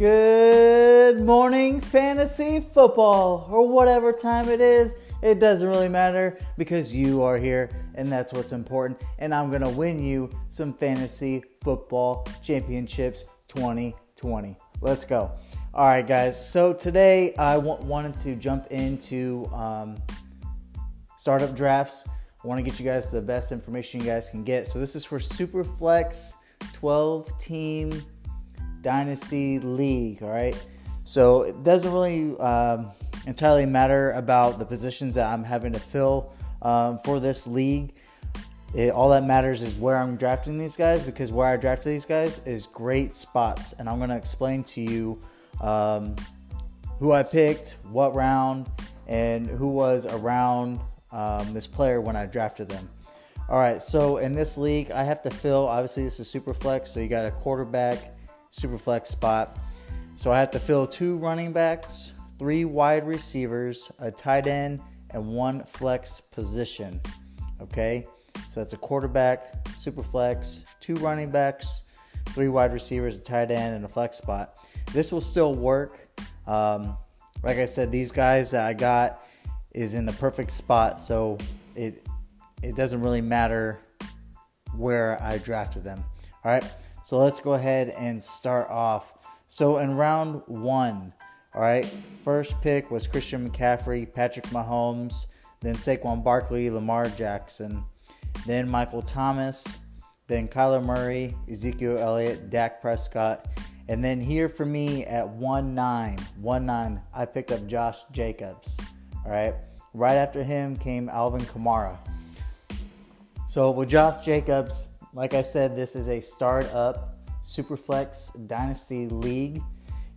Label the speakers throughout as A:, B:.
A: Good morning, fantasy football, or whatever time it is. It doesn't really matter because you are here, and that's what's important. And I'm going to win you some fantasy football championships 2020. Let's go. All right, guys. So today I w- wanted to jump into um, startup drafts. I want to get you guys the best information you guys can get. So this is for Superflex 12 team Dynasty League. All right. So it doesn't really um, entirely matter about the positions that I'm having to fill um, for this league. It, all that matters is where I'm drafting these guys because where I drafted these guys is great spots, and I'm going to explain to you um, who I picked, what round, and who was around um, this player when I drafted them. All right, so in this league, I have to fill. Obviously, this is super flex, so you got a quarterback super flex spot. So I have to fill two running backs, three wide receivers, a tight end, and one flex position. Okay, so that's a quarterback, super flex, two running backs, three wide receivers, a tight end, and a flex spot. This will still work. Um, like I said, these guys that I got is in the perfect spot, so it it doesn't really matter where I drafted them. All right. So let's go ahead and start off. So in round one, all right, first pick was Christian McCaffrey, Patrick Mahomes, then Saquon Barkley, Lamar Jackson, then Michael Thomas, then Kyler Murray, Ezekiel Elliott, Dak Prescott, and then here for me at 1 9, 1 9, I picked up Josh Jacobs. All right. Right after him came Alvin Kamara. So with Josh Jacobs, like I said, this is a startup Superflex Dynasty League.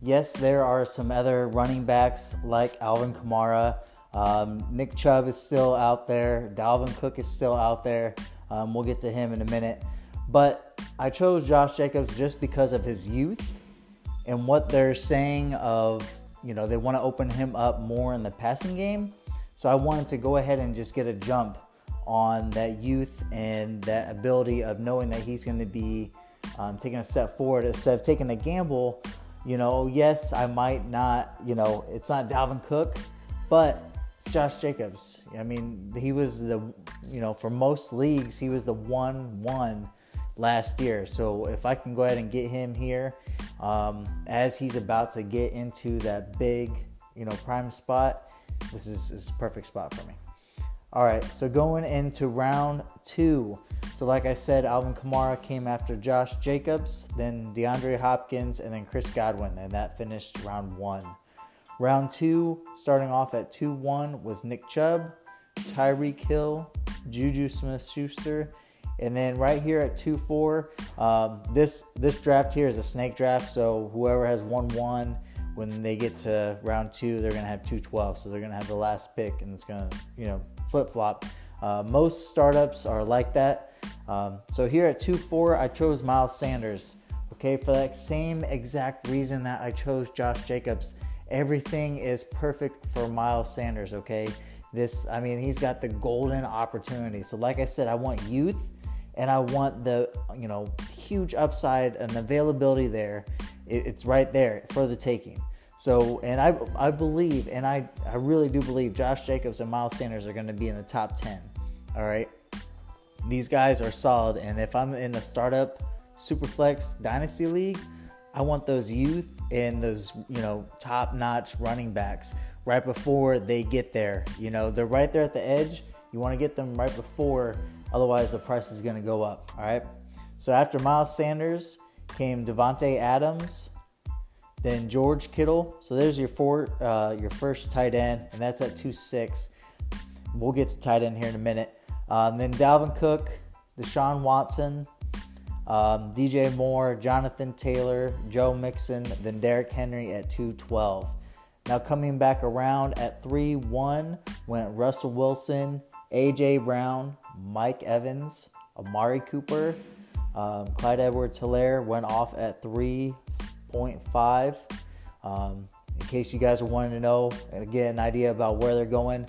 A: Yes, there are some other running backs like Alvin Kamara. Um, Nick Chubb is still out there. Dalvin Cook is still out there. Um, we'll get to him in a minute. But I chose Josh Jacobs just because of his youth and what they're saying of, you know, they want to open him up more in the passing game. So I wanted to go ahead and just get a jump on that youth and that ability of knowing that he's going to be um, taking a step forward instead of taking a gamble. You know, yes, I might not, you know, it's not Dalvin Cook, but it's Josh Jacobs. I mean, he was the, you know, for most leagues, he was the 1 1 last year. So if I can go ahead and get him here um, as he's about to get into that big, you know, prime spot, this is, is perfect spot for me. All right, so going into round two. So, like I said, Alvin Kamara came after Josh Jacobs, then DeAndre Hopkins, and then Chris Godwin, and that finished round one. Round two, starting off at 2 1, was Nick Chubb, Tyreek Hill, Juju Smith Schuster, and then right here at 2 4, um, this, this draft here is a snake draft, so whoever has 1 1 when they get to round two, they're going to have 212. So they're going to have the last pick and it's going to, you know, flip flop. Uh, most startups are like that. Um, so here at 2 4, I chose Miles Sanders. Okay, for that same exact reason that I chose Josh Jacobs. Everything is perfect for Miles Sanders, okay? This, I mean, he's got the golden opportunity. So, like I said, I want youth and I want the, you know, huge upside and availability there. It's right there for the taking. So, and I, I believe, and I, I really do believe Josh Jacobs and Miles Sanders are going to be in the top 10. All right. These guys are solid. And if I'm in a startup Superflex Dynasty League, I want those youth and those, you know, top notch running backs right before they get there. You know, they're right there at the edge. You want to get them right before, otherwise, the price is going to go up. All right. So after Miles Sanders came Davante Adams, then George Kittle. So there's your four, uh, your first tight end, and that's at two six. We'll get to tight end here in a minute. Um, then Dalvin Cook, Deshaun Watson, um, DJ Moore, Jonathan Taylor, Joe Mixon, then Derrick Henry at 212. Now coming back around at 3 1 went Russell Wilson, AJ Brown, Mike Evans, Amari Cooper, um, Clyde Edwards Helaire went off at 3.5. Um, in case you guys are wanting to know and get an idea about where they're going.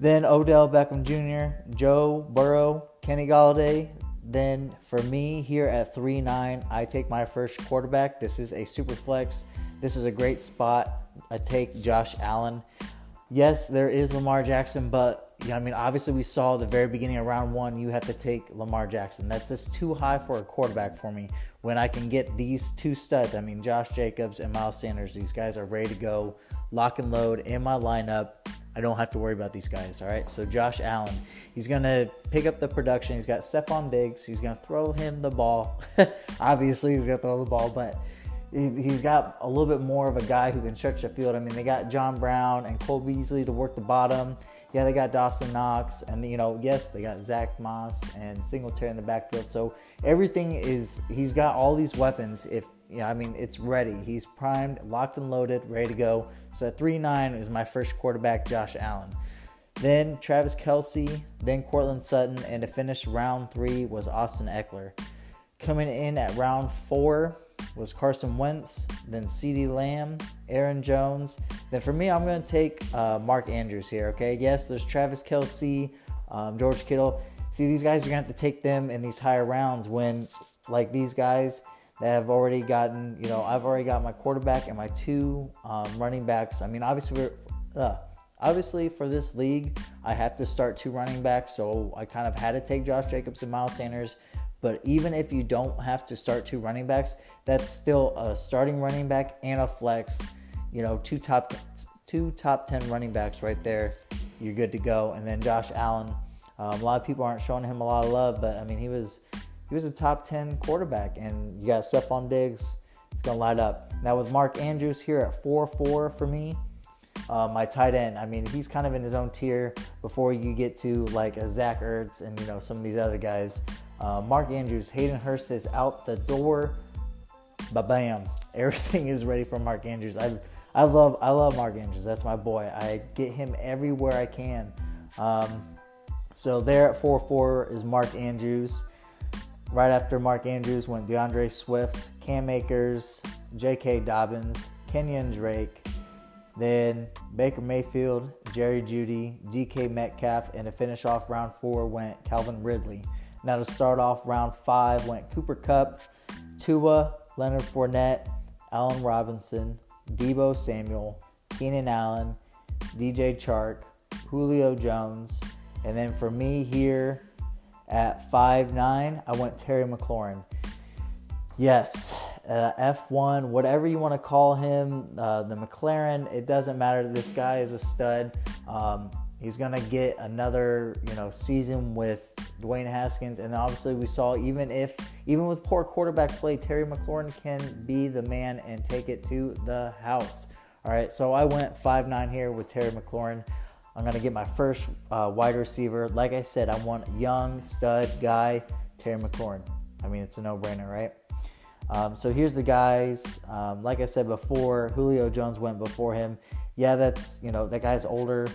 A: Then Odell Beckham Jr., Joe Burrow, Kenny Golladay, then for me here at 3 9, I take my first quarterback. This is a super flex. This is a great spot. I take Josh Allen. Yes, there is Lamar Jackson, but yeah, I mean, obviously, we saw the very beginning of round one, you have to take Lamar Jackson. That's just too high for a quarterback for me. When I can get these two studs, I mean, Josh Jacobs and Miles Sanders, these guys are ready to go, lock and load in my lineup. I don't have to worry about these guys, all right? So, Josh Allen, he's going to pick up the production. He's got Stefon Diggs. He's going to throw him the ball. Obviously, he's going to throw the ball, but he's got a little bit more of a guy who can stretch the field. I mean, they got John Brown and Cole Beasley to work the bottom. Yeah, they got Dawson Knox, and you know, yes, they got Zach Moss and Singletary in the backfield. So everything is he's got all these weapons. If yeah, I mean, it's ready. He's primed, locked and loaded, ready to go. So at three nine is my first quarterback, Josh Allen. Then Travis Kelce, then Courtland Sutton, and to finish round three was Austin Ekeler. Coming in at round four, was Carson Wentz, then CeeDee Lamb, Aaron Jones. Then for me, I'm going to take uh, Mark Andrews here, okay? Yes, there's Travis Kelce, um, George Kittle. See, these guys, you're going to have to take them in these higher rounds when, like these guys that have already gotten, you know, I've already got my quarterback and my two um, running backs. I mean, obviously, uh, obviously for this league, I have to start two running backs, so I kind of had to take Josh Jacobs and Miles Sanders but even if you don't have to start two running backs, that's still a starting running back and a flex. You know, two top two top ten running backs right there. You're good to go. And then Josh Allen. Um, a lot of people aren't showing him a lot of love, but I mean, he was he was a top ten quarterback, and you got Stefon Diggs. It's gonna light up. Now with Mark Andrews here at four four for me. Uh, my tight end. I mean, he's kind of in his own tier before you get to like a Zach Ertz and you know some of these other guys. Uh, Mark Andrews, Hayden Hurst is out the door. Ba bam! Everything is ready for Mark Andrews. I I love I love Mark Andrews. That's my boy. I get him everywhere I can. Um, so there at 4-4 is Mark Andrews. Right after Mark Andrews went D'Andre Swift, Cam Akers, J.K. Dobbins, Kenyon Drake, then Baker Mayfield, Jerry Jeudy, DK Metcalf, and to finish off round four went Calvin Ridley. Now to start off round five went Cooper Kupp, Tua, Leonard Fournette, Allen Robinson, Deebo Samuel, Keenan Allen, DJ Chark, Julio Jones, and then for me here at five nine, I went Terry McLaurin. Yes, uh, F1, whatever you want to call him, uh, the McLaren, it doesn't matter. This guy is a stud. Um, He's gonna get another, you know, season with Dwayne Haskins, and obviously we saw even if even with poor quarterback play, Terry McLaurin can be the man and take it to the house. All right, so I went five nine here with Terry McLaurin. I'm gonna get my first uh, wide receiver. Like I said, I want young stud guy, Terry McLaurin. I mean, it's a no-brainer, right? Um, so here's the guys. Um, like I said before, Julio Jones went before him. Yeah, that's you know that guy's older.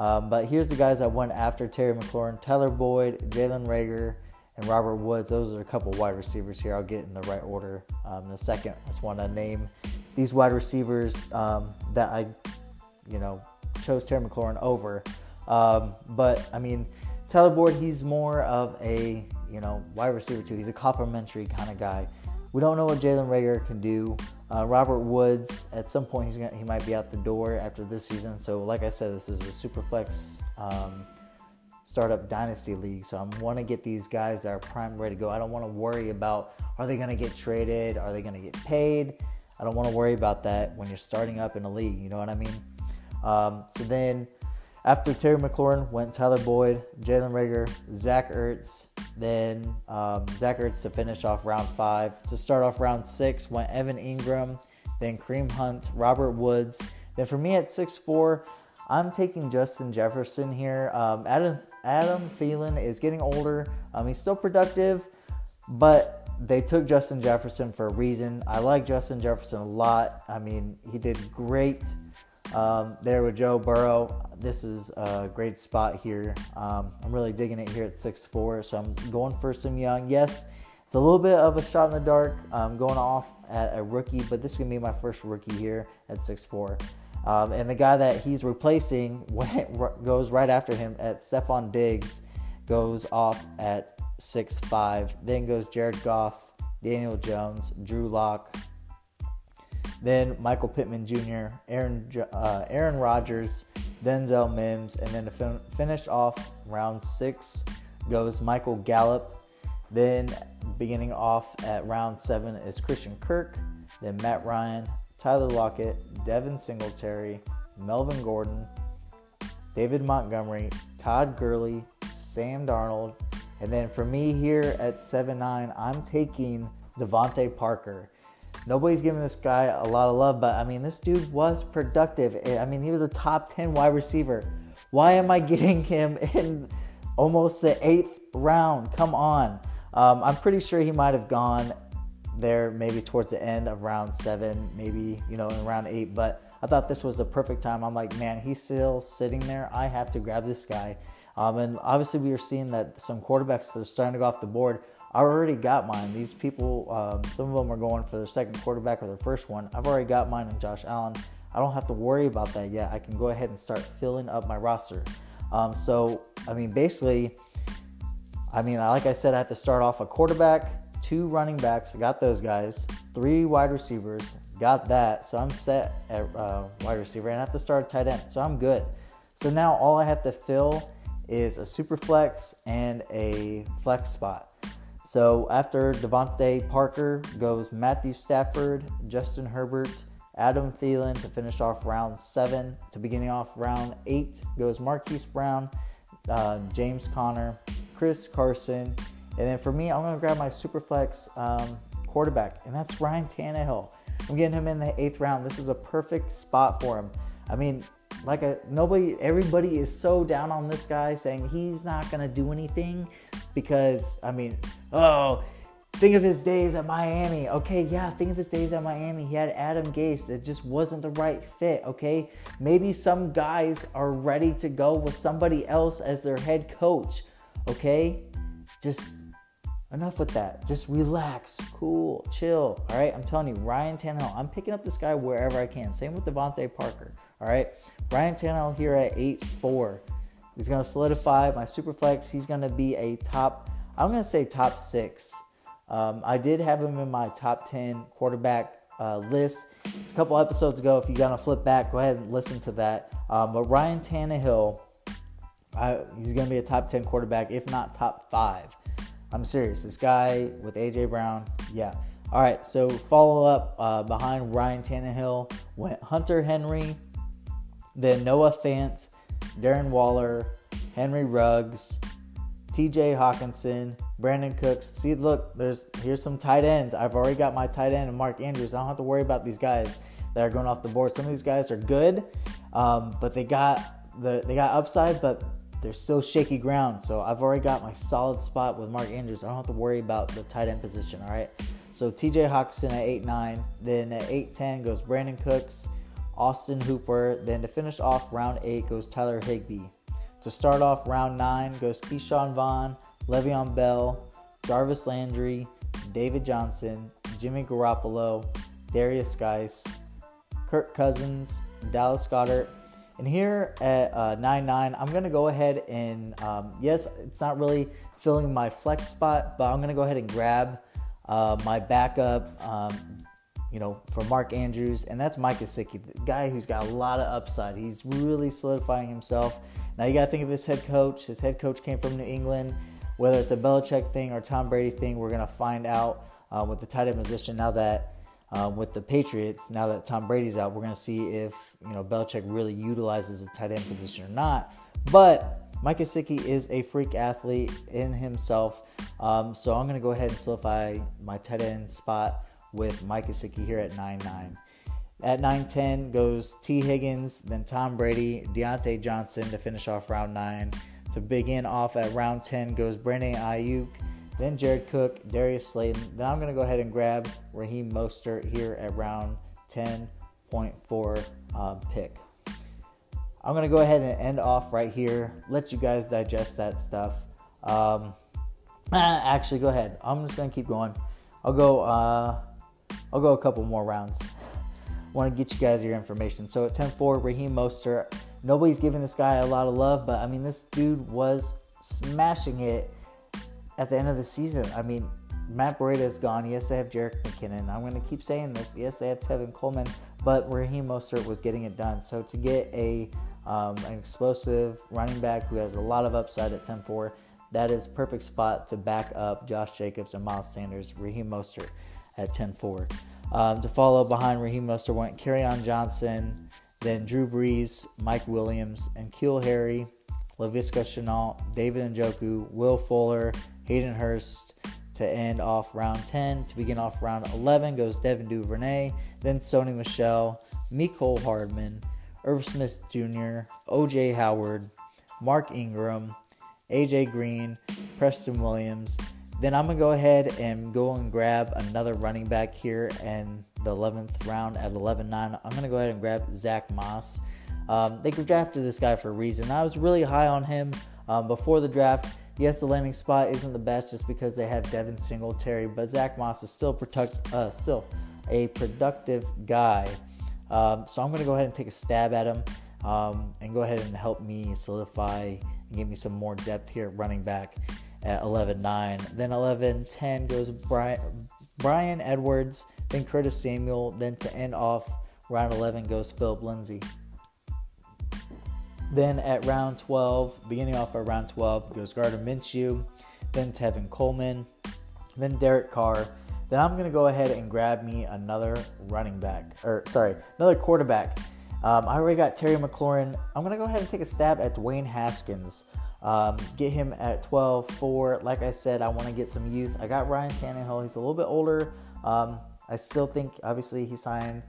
A: Um, but here's the guys that went after Terry McLaurin Tyler Boyd, Jalen Reagor, and Robert Woods. Those are a couple wide receivers here. I'll get in the right order um, in a second. I just want to name these wide receivers um, that I, you know, chose Terry McLaurin over. Um, but I mean, Tyler Boyd, he's more of a, you know, wide receiver too. He's a complimentary kind of guy. We don't know what Jalen Reagor can do. Uh, Robert Woods, at some point, he's gonna, he might be out the door after this season. So, like I said, this is a super flex um, startup dynasty league. So, I want to get these guys that are prime ready to go. I don't want to worry about are they going to get traded? Are they going to get paid? I don't want to worry about that when you're starting up in a league. You know what I mean? Um, so then after Terry McLaurin went Tyler Boyd, Jalen Reagor, Zach Ertz, then um, Zach Ertz to finish off round five. To start off round six went Evan Engram, then Kareem Hunt, Robert Woods. Then for me at six four, I'm taking Justin Jefferson here. Um, Adam Adam Thielen is getting older. Um, he's still productive, but they took Justin Jefferson for a reason. I like Justin Jefferson a lot. I mean, he did great um, there with Joe Burrow. This is a great spot here. Um, I'm really digging it here at 6'4, so I'm going for some young. Yes, it's a little bit of a shot in the dark um, going off at a rookie, but this is going to be my first rookie here at 6'4. Um, and the guy that he's replacing goes right after him at Stefon Diggs, goes off at six five. Then goes Jared Goff, Daniel Jones, Drew Lock. Then Michael Pittman Jr., Aaron uh, Aaron Rodgers, Denzel Mims, and then to fin- finish off round six goes Michael Gallup. Then beginning off at round seven is Christian Kirk, then Matt Ryan, Tyler Lockett, Devin Singletary, Melvin Gordon, David Montgomery, Todd Gurley, Sam Darnold, and then for me here at 7 9, I'm taking DeVante Parker. Nobody's giving this guy a lot of love, but I mean, this dude was productive. I mean, he was a top 10 wide receiver. Why am I getting him in almost the eighth round? Come on. Um, I'm pretty sure he might have gone there maybe towards the end of round seven, maybe, you know, in round eight, but I thought this was a perfect time. I'm like, man, he's still sitting there. I have to grab this guy. Um, and obviously, we are seeing that some quarterbacks are starting to go off the board. I already got mine. These people, um, some of them are going for their second quarterback or their first one. I've already got mine in Josh Allen. I don't have to worry about that yet. I can go ahead and start filling up my roster. Um, so, I mean, basically, I mean, like I said, I have to start off a quarterback, two running backs. Got those guys, three wide receivers, got that. So I'm set at uh, wide receiver, and I have to start a tight end. So I'm good. So now all I have to fill is a super flex and a flex spot. So after DeVante Parker goes Matthew Stafford, Justin Herbert, Adam Thielen to finish off round seven. To beginning off round eight goes Marquise Brown, uh, James Conner, Chris Carson, and then for me, I'm to grab my Superflex um, quarterback, and that's Ryan Tannehill. I'm getting him in the eighth round. This is a perfect spot for him. I mean, like a nobody, everybody is so down on this guy, saying he's not to do anything because I mean, oh, think of his days at Miami. Okay, yeah, think of his days at Miami. He had Adam Gase. It just wasn't the right fit. Okay, maybe some guys are ready to go with somebody else as their head coach. Okay, just enough with that. Just relax, cool, chill. All right, I'm telling you, Ryan Tannehill. I'm picking up this guy wherever I can. Same with DeVante Parker. All right, Ryan Tannehill here at eight four. He's gonna solidify my super flex. He's gonna be a top. I'm gonna say top six. Um, I did have him in my top ten quarterback uh, list. It's a couple episodes ago. If you're gonna flip back, go ahead and listen to that. Um, but Ryan Tannehill I, he's going to be a top 10 quarterback, if not top five. I'm serious. This guy with A.J. Brown, yeah. All right, so follow up uh, behind Ryan Tannehill went Hunter Henry, then Noah Fant, Darren Waller, Henry Ruggs, T.J. Hockenson, Brandin Cooks. See, look, there's here's some tight ends. I've already got my tight end and Mark Andrews. I don't have to worry about these guys that are going off the board. Some of these guys are good, um, but they got the they got upside, but they're still shaky ground. So I've already got my solid spot with Mark Andrews. I don't have to worry about the tight end position. All right. So TJ Hockenson at 8 9. Then at 8 10 goes Brandin Cooks, Austin Hooper. Then to finish off round 8 goes Tyler Higbee. To start off round 9 goes Ke'Shawn Vaughn, Le'Veon Bell, Jarvis Landry, David Johnson, Jimmy Garoppolo, Darius Guice, Kirk Cousins, Dallas Goedert, and here at uh, 9-9, I'm going to go ahead and, um, yes, it's not really filling my flex spot, but I'm going to go ahead and grab uh, my backup, um, you know, for Mark Andrews, and that's Mike Gesicki, the guy who's got a lot of upside. He's really solidifying himself. Now you got to think of his head coach. His head coach came from New England. Whether it's a Belichick thing or Tom Brady thing, we're to find out uh, with the tight end position now that um, with the Patriots, now that Tom Brady's out, we're going to see if you know Belichick really utilizes the tight end position or not. But Mike Gesicki is a freak athlete in himself, um, so I'm going to go ahead and solidify my tight end spot with Mike Gesicki here at 9-9. At 9-10 goes Tee Higgins, then Tom Brady, Diontae Johnson to finish off round 9. To begin off at round 10 goes Brandon Aiyuk, then Jared Cook, Darius Slayton. Then I'm going to go ahead and grab Raheem Mostert here at round 10.4 um, pick. I'm going to go ahead and end off right here. Let you guys digest that stuff. Um, actually, go ahead. I'm just going to keep going. I'll go. Uh, I'll go a couple more rounds. Want to get you guys your information. So at 10-4, Raheem Mostert. Nobody's giving this guy a lot of love, but I mean, this dude was smashing it at the end of the season. I mean, Matt Breida is gone. Yes, they have Jerick McKinnon. I'm going to keep saying this. Yes, they have Tevin Coleman, but Raheem Mostert was getting it done. So to get a um, an explosive running back who has a lot of upside at 10-4, that is perfect spot to back up Josh Jacobs and Miles Sanders, Raheem Mostert at 10-4. Um, to follow behind Raheem Mostert went Kerryon Johnson, then Drew Brees, Mike Williams, and Keel Harry, Laviska Shenault, David Njoku, Will Fuller, Hayden Hurst, to end off round 10. To begin off round 11 goes Devin Duvernay, then Sony Michel, Mecole Hardman, Irv Smith Jr., OJ Howard, Mark Ingram, AJ Green, Preston Williams. Then I'm going to go ahead and go and grab another running back here in the 11th round at 11 9. I'm going to go ahead and grab Zach Moss. Um, they drafted this guy for a reason. I was really high on him um, before the draft. Yes, the landing spot isn't the best just because they have Devin Singletary, but Zach Moss is still product, uh, still a productive guy. Um, so I'm going to go ahead and take a stab at him um, and go ahead and help me solidify and give me some more depth here at running back at 11-9. Then 11-10 goes Brian, Bryan Edwards, then Curtis Samuel. Then to end off round 11 goes Philip Lindsay. Then at round 12, beginning off at round 12, goes Gardner Minshew, then Tevin Coleman, then Derek Carr. Then I'm going to go ahead and grab me another running back, or sorry, another quarterback. Um, I already got Terry McLaurin. I'm going to go ahead and take a stab at Dwayne Haskins. Um, get him at 12 4. Like I said, I want to get some youth. I got Ryan Tannehill. He's a little bit older. Um, I still think, obviously, he signed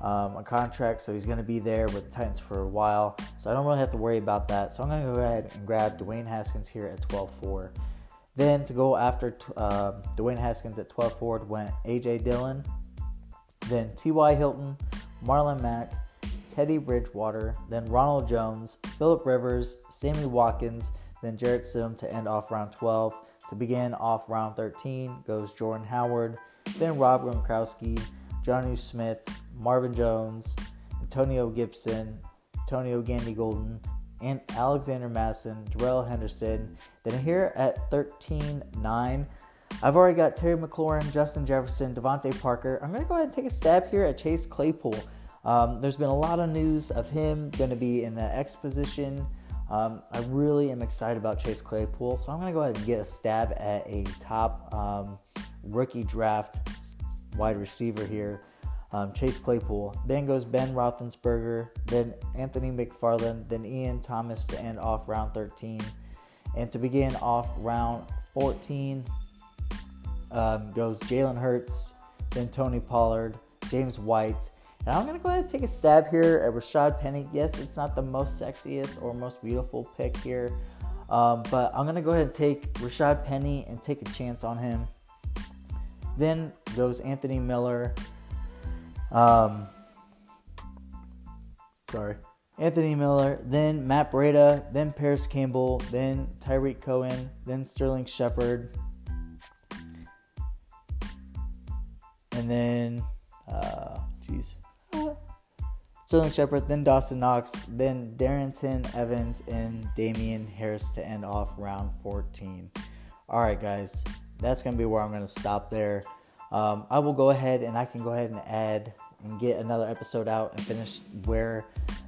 A: um, a contract, so he's going to be there with the Titans for a while. So I don't really have to worry about that. So I'm going to go ahead and grab Dwayne Haskins here at 12 4. Then to go after uh, Dwayne Haskins at 12 4 went A.J. Dillon, then T.Y. Hilton, Marlon Mack, Teddy Bridgewater, then Ronald Jones, Philip Rivers, Sammy Watkins, then Jarrett Stidham to end off round 12. To begin off round 13 goes Jordan Howard, then Rob Gronkowski, Jonnu Smith, Marvin Jones, Antonio Gibson, Antonio Gandy Golden, and Alexander Mattison, Darrell Henderson. Then here at 13 9, I've already got Terry McLaurin, Justin Jefferson, DeVante Parker. I'm going to go ahead and take a stab here at Chase Claypool. Um, there's been a lot of news of him going to be in the X position. Um, I really am excited about Chase Claypool, so I'm going to go ahead and get a stab at a top um, rookie draft wide receiver here um, Chase Claypool. Then goes Ben Roethlisberger, then Anthony McFarland, then Ian Thomas to end off round 13. And to begin off round 14 um, goes Jalen Hurts, then Tony Pollard, James White. And I'm going to go ahead and take a stab here at Rashad Penny. Yes, it's not the most sexiest or most beautiful pick here, um, but I'm going to go ahead and take Rashad Penny and take a chance on him. Then goes Anthony Miller, um, sorry. Anthony Miller, then Matt Breida, then Parris Campbell, then Tarik Cohen, then Sterling Shepard, and then, uh, jeez, Sterling Shepard, then Dawson Knox, then Darrynton Evans, and Damien Harris to end off round 14. All right, guys, that's going to be where I'm going to stop there. Um, I will go ahead and I can go ahead and add and get another episode out and finish where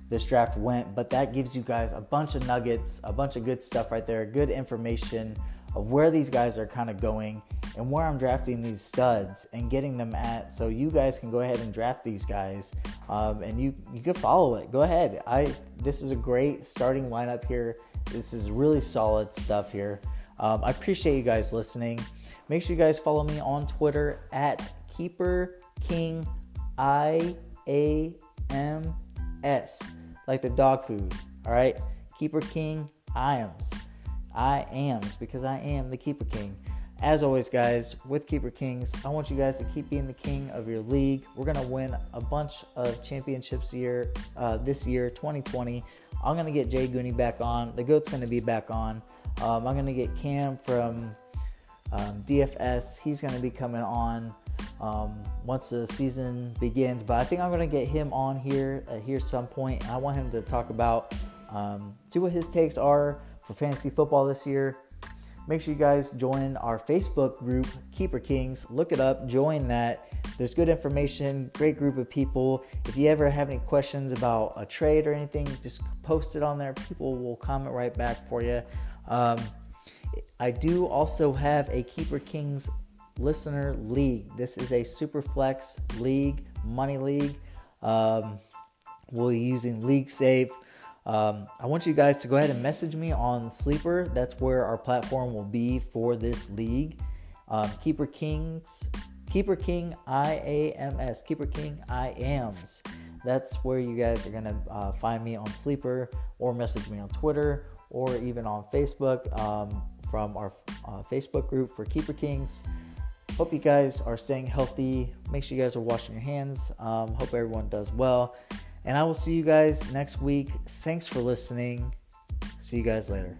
A: this draft went. But that gives you guys a bunch of nuggets, a bunch of good stuff right there, good information of where these guys are kind of going and where I'm drafting these studs and getting them at. So you guys can go ahead and draft these guys, um, and you you can follow it. Go ahead. I this is a great starting lineup here. This is really solid stuff here. Um, I appreciate you guys listening. Make sure you guys follow me on Twitter at Keeper King I A M S, like the dog food. All right, Keeper King Iams. I ams because I am the Keeper King. As always, guys, with Keeper Kings, I want you guys to keep being the king of your league. We're gonna win a bunch of championships year uh, this year, 2020. I'm gonna get Jay Gooney back on. The goat's gonna be back on. Um, I'm gonna get Cam from um, DFS. He's gonna be coming on um, once the season begins. But I think I'm to get him on here uh, here some point. I want him to talk about, um, see what his takes are for fantasy football this year. Make sure you guys join our Facebook group, Keeper Kings. Look it up, join that. There's good information, great group of people. If you ever have any questions about a trade or anything, just post it on there. People will comment right back for you. Um, I do also have a Keeper Kings listener league. This is a super flex league, money league. Um, we're using League Safe. Um, I want you guys to go ahead and message me on Sleeper. That's where our platform will be for this league. Um, Keeper Kings, Keeper King IAMS, Keeper King IAMS. That's where you guys are gonna uh, find me on Sleeper or message me on Twitter or even on Facebook um, from our uh, Facebook group for Keeper Kings. Hope you guys are staying healthy. Make sure you guys are washing your hands. Um, hope everyone does well. And I will see you guys next week. Thanks for listening. See you guys later.